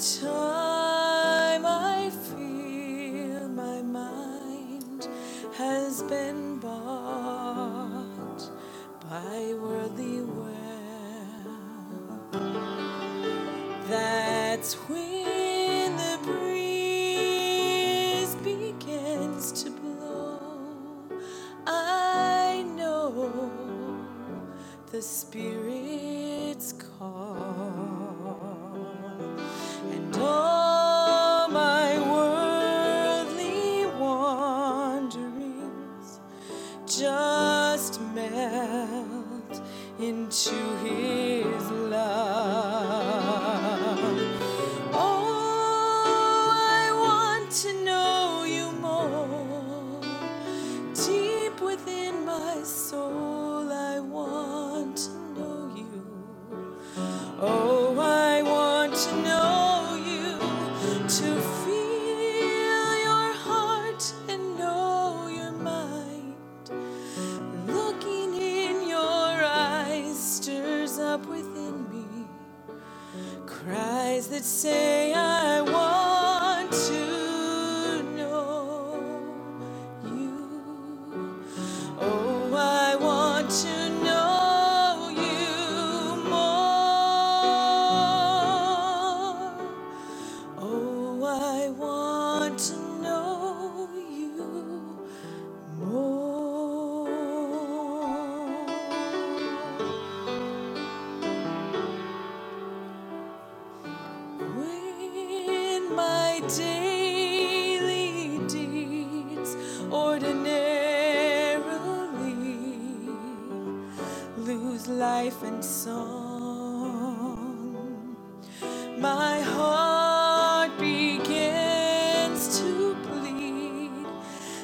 time I feel my mind has been bought by worldly wealth. That's when the breeze begins to blow. I know the Spirit's into His love. Oh, I want to know You more. Deep within my soul, cries that say, daily deeds ordinarily. Lose life and song, my heart begins to bleed.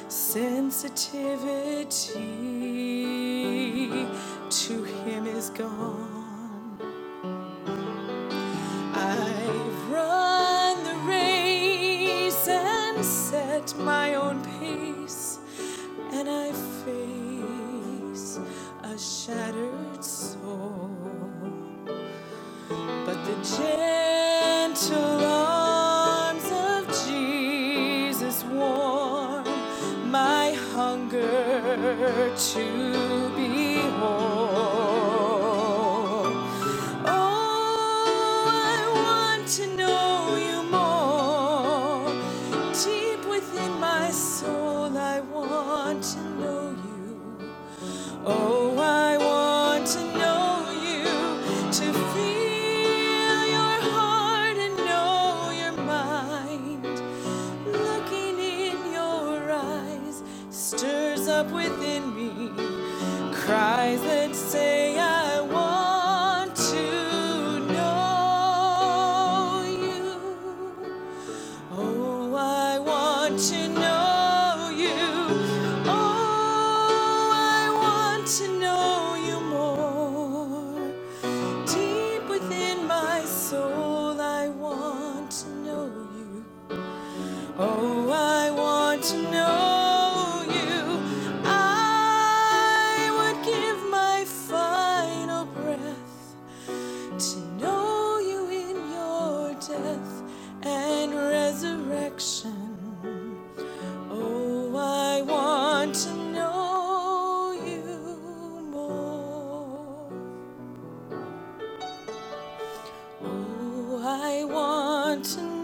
Sensitivity to him is gone. My own pace, and I face a shattered soul. But the gentle arms of Jesus warm my hunger to I want to know you. Oh, I want to know you, to feel your heart and know your mind. Looking in your eyes stirs up within me cries that say, I want to know you. Oh, I want to know want